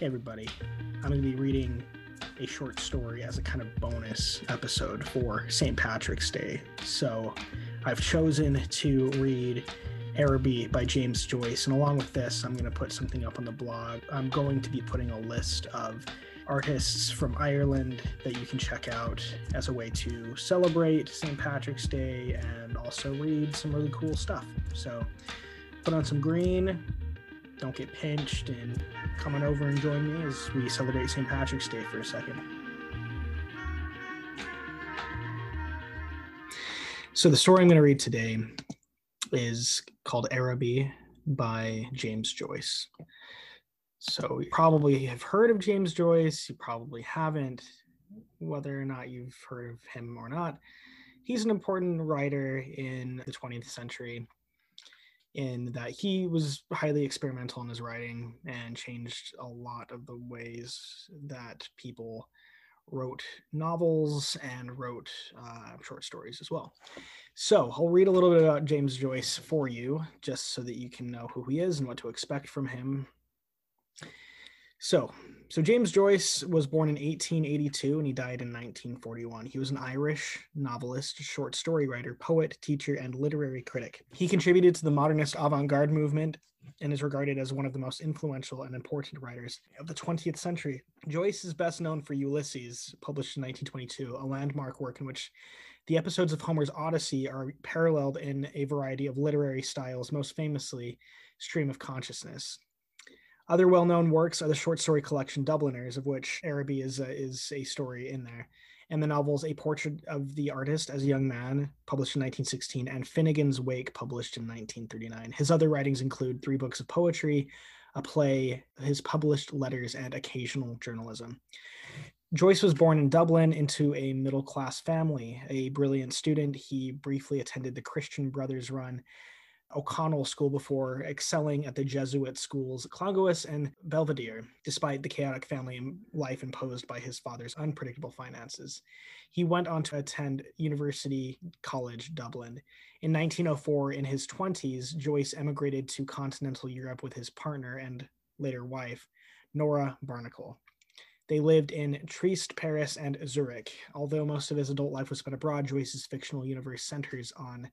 Everybody, I'm going to be reading a short story as a kind of bonus episode for St. Patrick's Day. So I've chosen to read Araby by James Joyce. And along with this, I'm going to put something up on the blog. I'm going to be putting a list of artists from Ireland that you can check out as a way to celebrate St. Patrick's Day and also read some really cool stuff. So put on some green, don't get pinched, and come on over and join me as we celebrate St. Patrick's Day for a second. So the story I'm going to read today is called Araby by James Joyce. So you probably have heard of James Joyce, you probably haven't, whether or not you've heard of him or not. He's an important writer in the 20th century in that he was highly experimental in his writing and changed a lot of the ways that people wrote novels and wrote uh, short stories as well. So I'll read a little bit about James Joyce for you, just so that you can know who he is and what to expect from him. So, so James Joyce was born in 1882 and he died in 1941. He was an Irish novelist, short story writer, poet, teacher, and literary critic. He contributed to the modernist avant-garde movement and is regarded as one of the most influential and important writers of the 20th century. Joyce is best known for Ulysses, published in 1922, a landmark work in which the episodes of Homer's Odyssey are paralleled in a variety of literary styles, most famously Stream of Consciousness. Other well-known works are the short story collection Dubliners, of which Araby is a, is a story in there, and the novels A Portrait of the Artist as a Young Man, published in 1916, and Finnegans Wake, published in 1939. His other writings include three books of poetry, a play, his published letters, and occasional journalism. Joyce was born in Dublin into a middle class family. A brilliant student, he briefly attended the Christian Brothers run O'Connell School before excelling at the Jesuit schools Clongowes and Belvedere, despite the chaotic family life imposed by his father's unpredictable finances. He went on to attend University College Dublin. In 1904, in his 20s, Joyce emigrated to continental Europe with his partner and later wife, Nora Barnacle. They lived in Trieste, Paris, and Zurich. Although most of his adult life was spent abroad, Joyce's fictional universe centers on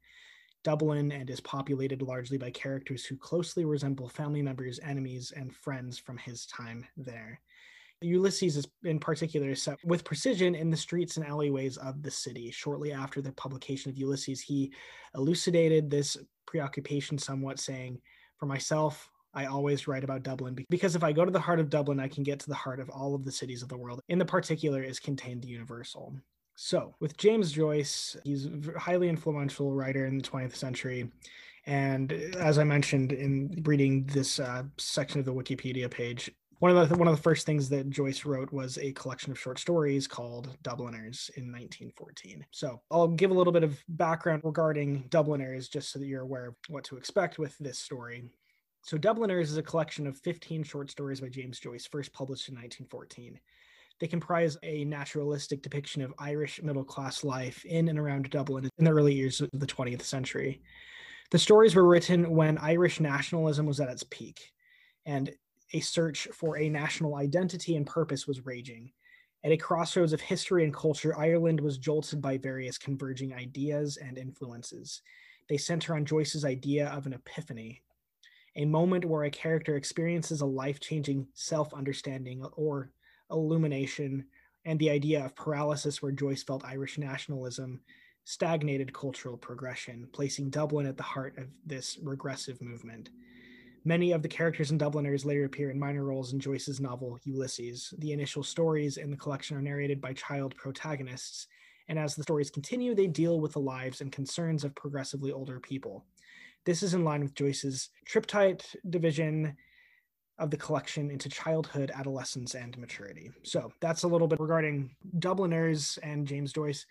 Dublin and is populated largely by characters who closely resemble family members, enemies, and friends from his time there. Ulysses is in particular set with precision in the streets and alleyways of the city. Shortly after the publication of Ulysses, he elucidated this preoccupation somewhat, saying, For myself, I always write about Dublin because if I go to the heart of Dublin, I can get to the heart of all of the cities of the world. In the particular is contained the universal. So, with James Joyce, he's a highly influential writer in the 20th century. And as I mentioned in reading this uh, section of the Wikipedia page, one of the one of the first things that Joyce wrote was a collection of short stories called Dubliners in 1914. So I'll give a little bit of background regarding Dubliners just so that you're aware of what to expect with this story. So Dubliners is a collection of 15 short stories by James Joyce, first published in 1914. They comprise a naturalistic depiction of Irish middle class life in and around Dublin in the early years of the 20th century. The stories were written when Irish nationalism was at its peak, and a search for a national identity and purpose was raging. At a crossroads of history and culture, Ireland was jolted by various converging ideas and influences. They center on Joyce's idea of an epiphany, a moment where a character experiences a life changing self understanding or illumination, and the idea of paralysis, where Joyce felt Irish nationalism stagnated cultural progression, placing Dublin at the heart of this regressive movement. Many of the characters in Dubliners later appear in minor roles in Joyce's novel Ulysses. The initial stories in the collection are narrated by child protagonists, and as the stories continue, they deal with the lives and concerns of progressively older people. This is in line with Joyce's triptych division of the collection into childhood, adolescence, and maturity. So that's a little bit regarding Dubliners and James Joyce.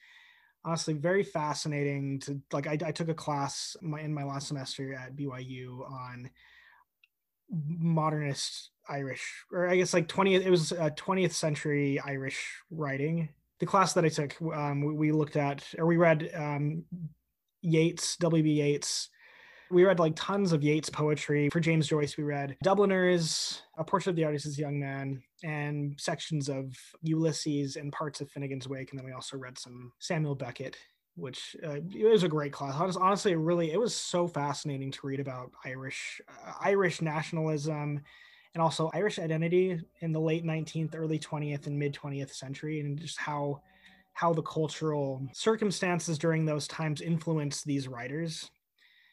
Honestly, very fascinating to like. I, I took a class in my last semester at BYU on modernist Irish, or I guess like 20th, it was a 20th century Irish writing. The class that I took, um, we, we, looked at, or we read um, Yeats, W.B. Yeats, We read like tons of Yeats poetry. For James Joyce, we read Dubliners, A Portrait of the Artist as a Young Man, and sections of Ulysses and parts of Finnegans Wake. And then we also read some Samuel Beckett which uh, it was a great class. Honestly, really, it was so fascinating to read about Irish uh, Irish nationalism and also Irish identity in the late 19th, early 20th, and mid 20th century, and just how how the cultural circumstances during those times influenced these writers.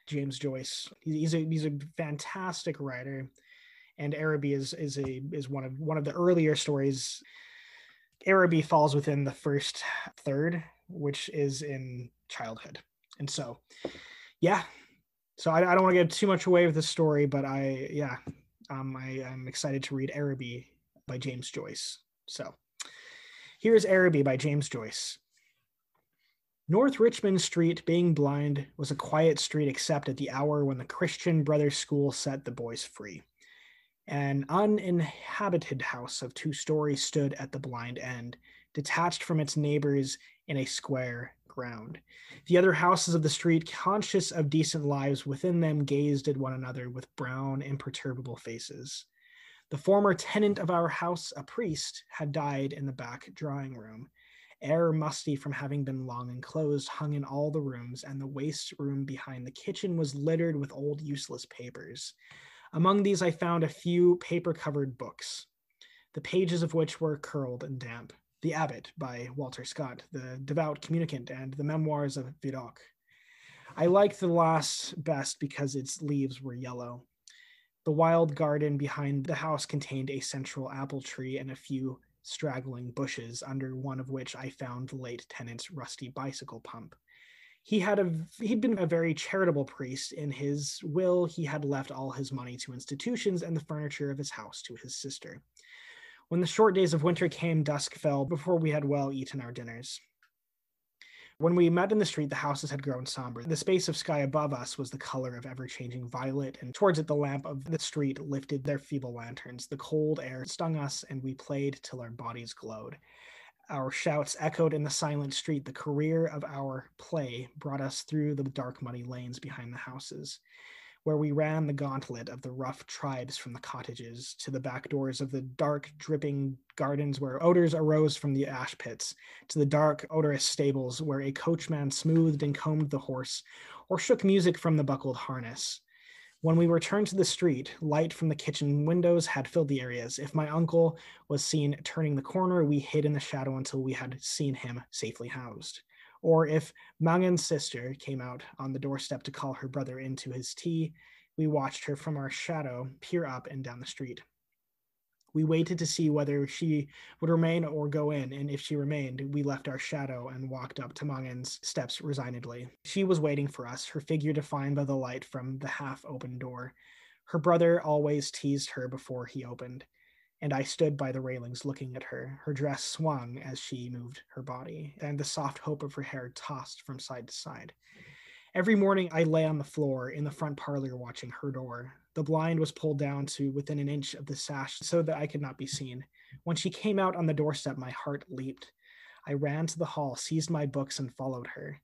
James Joyce, he's a he's a fantastic writer, and Araby is is a is one of one of the earlier stories. Araby falls within the first third, which is in childhood, and so yeah. So I, I don't want to get too much away with the story, but I yeah um, I, am excited to read Araby by James Joyce. So here's Araby by James Joyce. North Richmond Street, being blind, was a quiet street except at the hour when the Christian Brothers School set the boys free. An uninhabited house of two stories stood at the blind end, detached from its neighbors in a square ground. The other houses of the street, conscious of decent lives within them, gazed at one another with brown, imperturbable faces. The former tenant of our house, a priest, had died in the back drawing room. Air musty from having been long enclosed hung in all the rooms, and the waste room behind the kitchen was littered with old useless papers. Among these, I found a few paper covered books, the pages of which were curled and damp. The Abbot by Walter Scott, The Devout Communicant, and The Memoirs of Vidocq. I liked the last best because its leaves were yellow. The wild garden behind the house contained a central apple tree and a few straggling bushes, under one of which I found the late tenant's rusty bicycle pump. He had a he'd been a very charitable priest. In his will, he had left all his money to institutions and the furniture of his house to his sister. When the short days of winter came, dusk fell before we had well eaten our dinners. When we met in the street, the houses had grown somber. The space of sky above us was the color of ever changing violet, and towards it, the lamp of the street lifted their feeble lanterns. The cold air stung us, and we played till our bodies glowed. Our shouts echoed in the silent street. The career of our play brought us through the dark, muddy lanes behind the houses where we ran the gauntlet of the rough tribes from the cottages to the back doors of the dark, dripping gardens where odors arose from the ash pits, to the dark, odorous stables where a coachman smoothed and combed the horse or shook music from the buckled harness. When we returned to the street, light from the kitchen windows had filled the areas. If my uncle was seen turning the corner, we hid in the shadow until we had seen him safely housed or if Mangan's sister came out on the doorstep to call her brother into his tea, we watched her from our shadow peer up and down the street. We waited to see whether she would remain or go in, and if she remained, we left our shadow and walked up to Mangan's steps resignedly. She was waiting for us, her figure defined by the light from the half open door. Her brother always teased her before he opened and I stood by the railings looking at her. Her dress swung as she moved her body, and the soft hope of her hair tossed from side to side. Every morning I lay on the floor in the front parlor watching her door. The blind was pulled down to within an inch of the sash so that I could not be seen. When she came out on the doorstep, my heart leaped. I ran to the hall, seized my books, and followed her.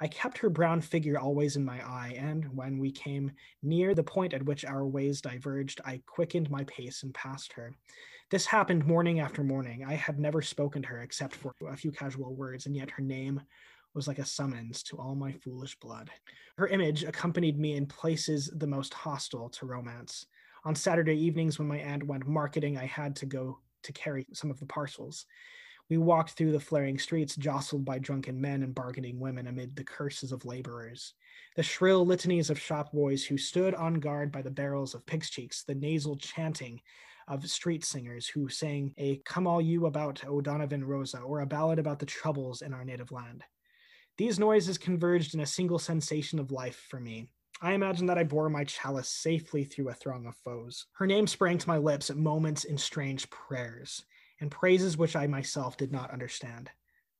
I kept her brown figure always in my eye, and when we came near the point at which our ways diverged, I quickened my pace and passed her. This happened morning after morning. I had never spoken to her except for a few casual words, and yet her name was like a summons to all my foolish blood. Her image accompanied me in places the most hostile to romance. On Saturday evenings, when my aunt went marketing, I had to go to carry some of the parcels. We walked through the flaring streets, jostled by drunken men and bargaining women amid the curses of laborers. The shrill litanies of shop boys who stood on guard by the barrels of pig's cheeks, the nasal chanting of street singers who sang a Come All You About O'Donovan Rossa or a ballad about the troubles in our native land. These noises converged in a single sensation of life for me. I imagine that I bore my chalice safely through a throng of foes. Her name sprang to my lips at moments in strange prayers and praises which I myself did not understand.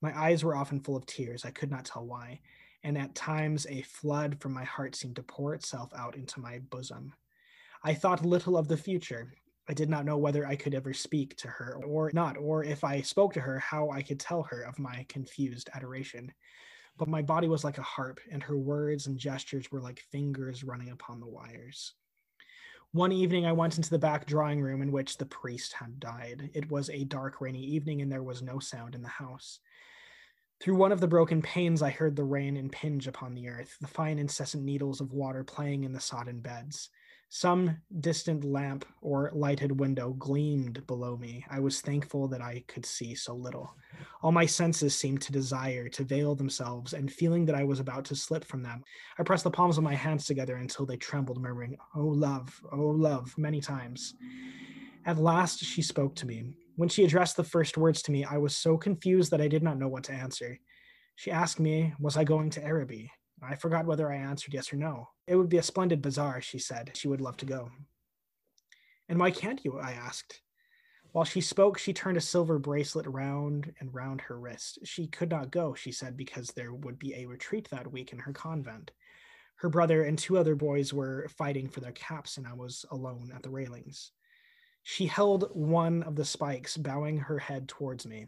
My eyes were often full of tears, I could not tell why, and at times a flood from my heart seemed to pour itself out into my bosom. I thought little of the future. I did not know whether I could ever speak to her or not, or if I spoke to her, how I could tell her of my confused adoration. but my body was like a harp, and her words and gestures were like fingers running upon the wires. One evening, I went into the back drawing room in which the priest had died. It was a dark, rainy evening, and there was no sound in the house. Through one of the broken panes, I heard the rain impinge upon the earth, the fine, incessant needles of water playing in the sodden beds. Some distant lamp or lighted window gleamed below me. I was thankful that I could see so little. All my senses seemed to desire to veil themselves, and feeling that I was about to slip from them, I pressed the palms of my hands together until they trembled, murmuring, Oh, love, oh, love, many times. At last she spoke to me. When she addressed the first words to me, I was so confused that I did not know what to answer. She asked me, Was I going to Araby? I forgot whether I answered yes or no. It would be a splendid bazaar, she said. She would love to go. And why can't you? I asked. While she spoke, she turned a silver bracelet round and round her wrist. She could not go, she said, because there would be a retreat that week in her convent. Her brother and two other boys were fighting for their caps, and I was alone at the railings. She held one of the spikes, bowing her head towards me.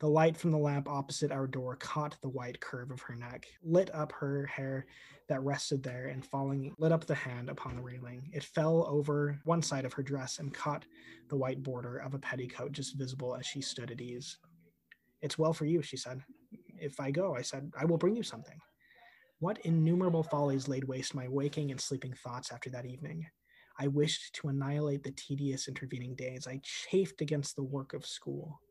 The light from the lamp opposite our door caught the white curve of her neck, lit up her hair that rested there, and falling, lit up the hand upon the railing. It fell over one side of her dress and caught the white border of a petticoat just visible as she stood at ease. It's well for you, she said. If I go, I said, I will bring you something. What innumerable follies laid waste my waking and sleeping thoughts after that evening. I wished to annihilate the tedious intervening days. I chafed against the work of school.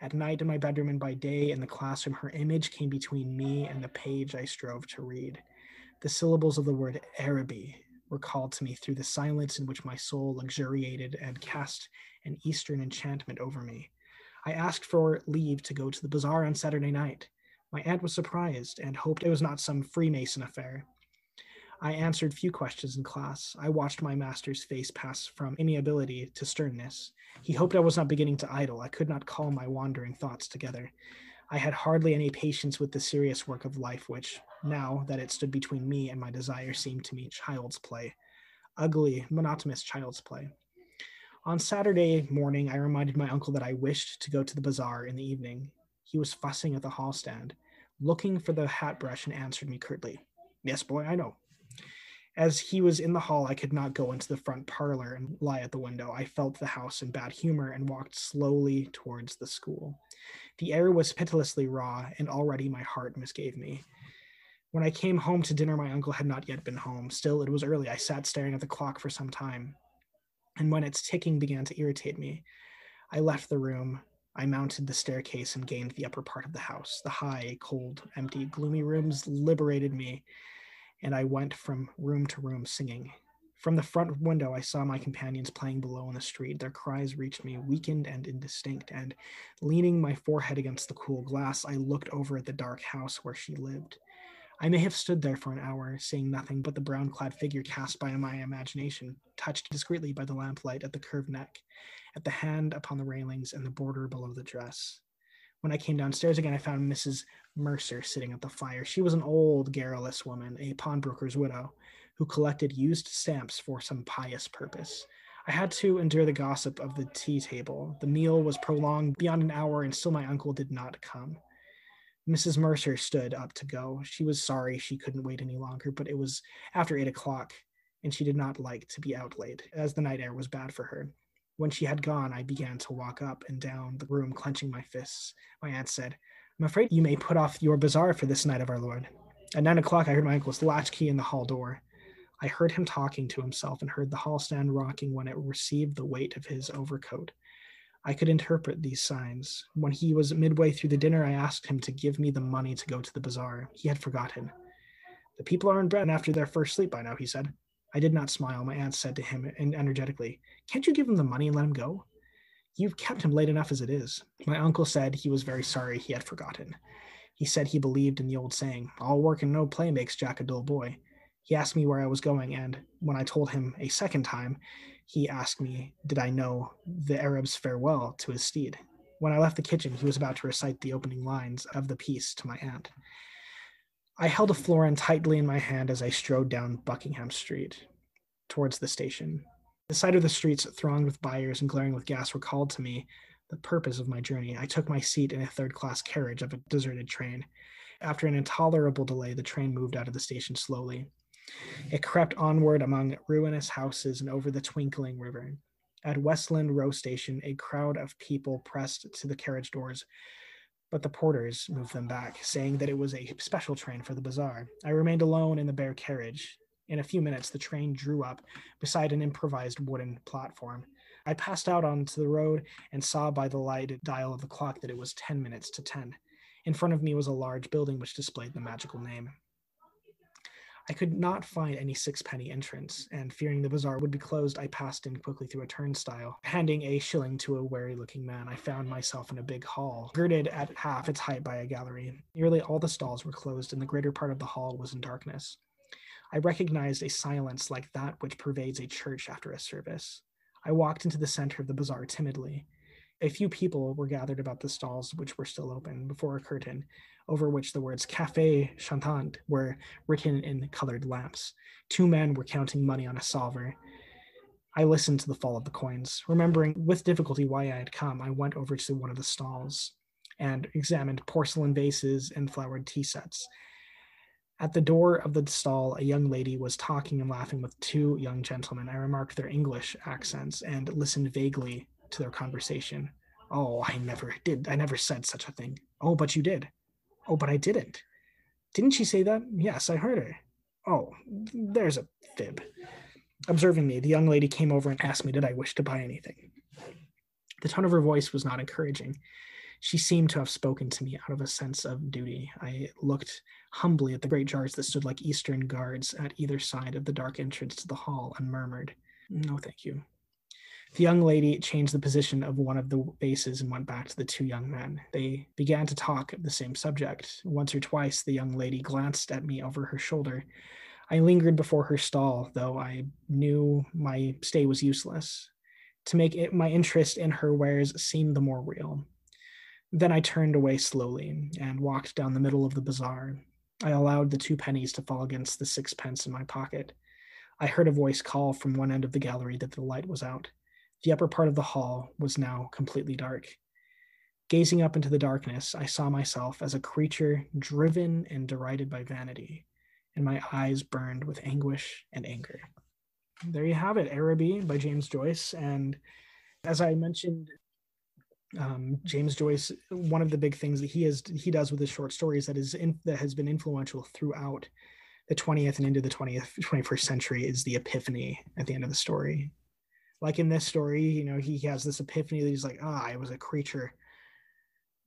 At night in my bedroom and by day in the classroom, her image came between me and the page I strove to read. The syllables of the word Araby were called to me through the silence in which my soul luxuriated and cast an Eastern enchantment over me. I asked for leave to go to the bazaar on Saturday night. My aunt was surprised and hoped it was not some Freemason affair. I answered few questions in class. I watched my master's face pass from amiability to sternness. He hoped I was not beginning to idle. I could not call my wandering thoughts together. I had hardly any patience with the serious work of life, which, now that it stood between me and my desire, seemed to me child's play. Ugly, monotonous child's play. On Saturday morning, I reminded my uncle that I wished to go to the bazaar in the evening. He was fussing at the hall stand, looking for the hat brush, and answered me curtly, Yes, boy, I know. As he was in the hall, I could not go into the front parlor and lie at the window. I felt the house in bad humor and walked slowly towards the school. The air was pitilessly raw, and already my heart misgave me. When I came home to dinner, my uncle had not yet been home. Still, it was early. I sat staring at the clock for some time. And when its ticking began to irritate me, I left the room. I mounted the staircase and gained the upper part of the house. The high, cold, empty, gloomy rooms liberated me and I went from room to room singing. From the front window, I saw my companions playing below in the street. Their cries reached me, weakened and indistinct, and leaning my forehead against the cool glass, I looked over at the dark house where she lived. I may have stood there for an hour, seeing nothing but the brown clad figure cast by my imagination, touched discreetly by the lamplight at the curved neck, at the hand upon the railings, and the border below the dress. When I came downstairs again, I found Mrs. Mercer sitting at the fire. She was an old, garrulous woman, a pawnbroker's widow, who collected used stamps for some pious purpose. I had to endure the gossip of the tea table. The meal was prolonged beyond an hour, and still my uncle did not come. Mrs. Mercer stood up to go. She was sorry she couldn't wait any longer, but it was after eight o'clock, and she did not like to be out late, as the night air was bad for her. When she had gone, I began to walk up and down the room, clenching my fists. My aunt said, I'm afraid you may put off your bazaar for this night of our Lord. At nine o'clock, I heard my uncle's latchkey in the hall door. I heard him talking to himself and heard the hall stand rocking when it received the weight of his overcoat. I could interpret these signs. When he was midway through the dinner, I asked him to give me the money to go to the bazaar. He had forgotten. The people are in bed after their first sleep by now, he said. I did not smile. My aunt said to him energetically, Can't you give him the money and let him go? You've kept him late enough as it is. My uncle said he was very sorry he had forgotten. He said he believed in the old saying, All work and no play makes Jack a dull boy. He asked me where I was going, and when I told him a second time, he asked me, Did I know the Arab's farewell to his steed? When I left the kitchen, he was about to recite the opening lines of the piece to my aunt. I held a florin tightly in my hand as I strode down Buckingham Street towards the station. The sight of the streets thronged with buyers and glaring with gas recalled to me the purpose of my journey. I took my seat in a third class carriage of a deserted train. After an intolerable delay, the train moved out of the station slowly. It crept onward among ruinous houses and over the twinkling river. At Westland Row Station, a crowd of people pressed to the carriage doors, but the porters moved them back, saying that it was a special train for the bazaar. I remained alone in the bare carriage. In a few minutes, the train drew up beside an improvised wooden platform. I passed out onto the road and saw by the lighted dial of the clock that it was 10 minutes to 10. In front of me was a large building which displayed the magical name. I could not find any sixpenny entrance, and fearing the bazaar would be closed, I passed in quickly through a turnstile. Handing a shilling to a wary looking man, I found myself in a big hall, girded at half its height by a gallery. Nearly all the stalls were closed, and the greater part of the hall was in darkness. I recognized a silence like that which pervades a church after a service. I walked into the center of the bazaar timidly. A few people were gathered about the stalls, which were still open, before a curtain, over which the words Cafe Chantant were written in colored lamps. Two men were counting money on a salver. I listened to the fall of the coins. Remembering with difficulty why I had come, I went over to one of the stalls and examined porcelain vases and flowered tea sets. At the door of the stall, a young lady was talking and laughing with two young gentlemen. I remarked their English accents and listened vaguely to their conversation. Oh, I never did. I never said such a thing. Oh, but you did. Oh, but I didn't. Didn't she say that? Yes, I heard her. Oh, there's a fib. Observing me, the young lady came over and asked me, Did I wish to buy anything? The tone of her voice was not encouraging. She seemed to have spoken to me out of a sense of duty. I looked humbly at the great jars that stood like eastern guards at either side of the dark entrance to the hall and murmured, No, thank you. The young lady changed the position of one of the vases and went back to the two young men. They began to talk of the same subject. Once or twice, the young lady glanced at me over her shoulder. I lingered before her stall, though I knew my stay was useless, to make it, my interest in her wares seem the more real. Then I turned away slowly and walked down the middle of the bazaar. I allowed the two pennies to fall against the sixpence in my pocket. I heard a voice call from one end of the gallery that the light was out. The upper part of the hall was now completely dark. Gazing up into the darkness, I saw myself as a creature driven and derided by vanity, and my eyes burned with anguish and anger. There you have it, Araby by James Joyce. And as I mentioned um, James Joyce, one of the big things that he has he does with his short stories that is in, that has been influential throughout the 20th and into the 20th 21st century is the epiphany at the end of the story. Like in this story, you know, he has this epiphany that he's like, ah, I was a creature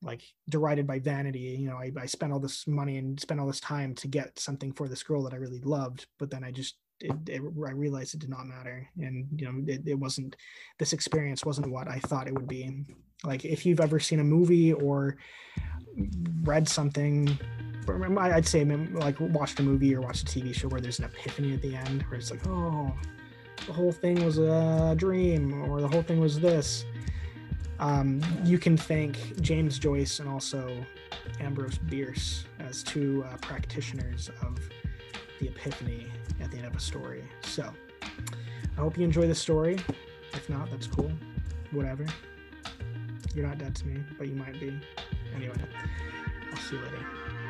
like derided by vanity. You know, I, I spent all this money and spent all this time to get something for this girl that I really loved, but then I just it, it, I realized it did not matter, and you know, it, it wasn't. This experience wasn't what I thought it would be. Like if you've ever seen a movie or read something, I'd say like watched a movie or watched a TV show where there's an epiphany at the end, where it's like, oh, the whole thing was a dream, or the whole thing was this. Um, you can thank James Joyce and also Ambrose Bierce as two uh, practitioners of the epiphany at the end of a story. So I hope you enjoy the story. If not, that's cool. Whatever. You're not dead to me, but you might be. Anyway, I'll see you later.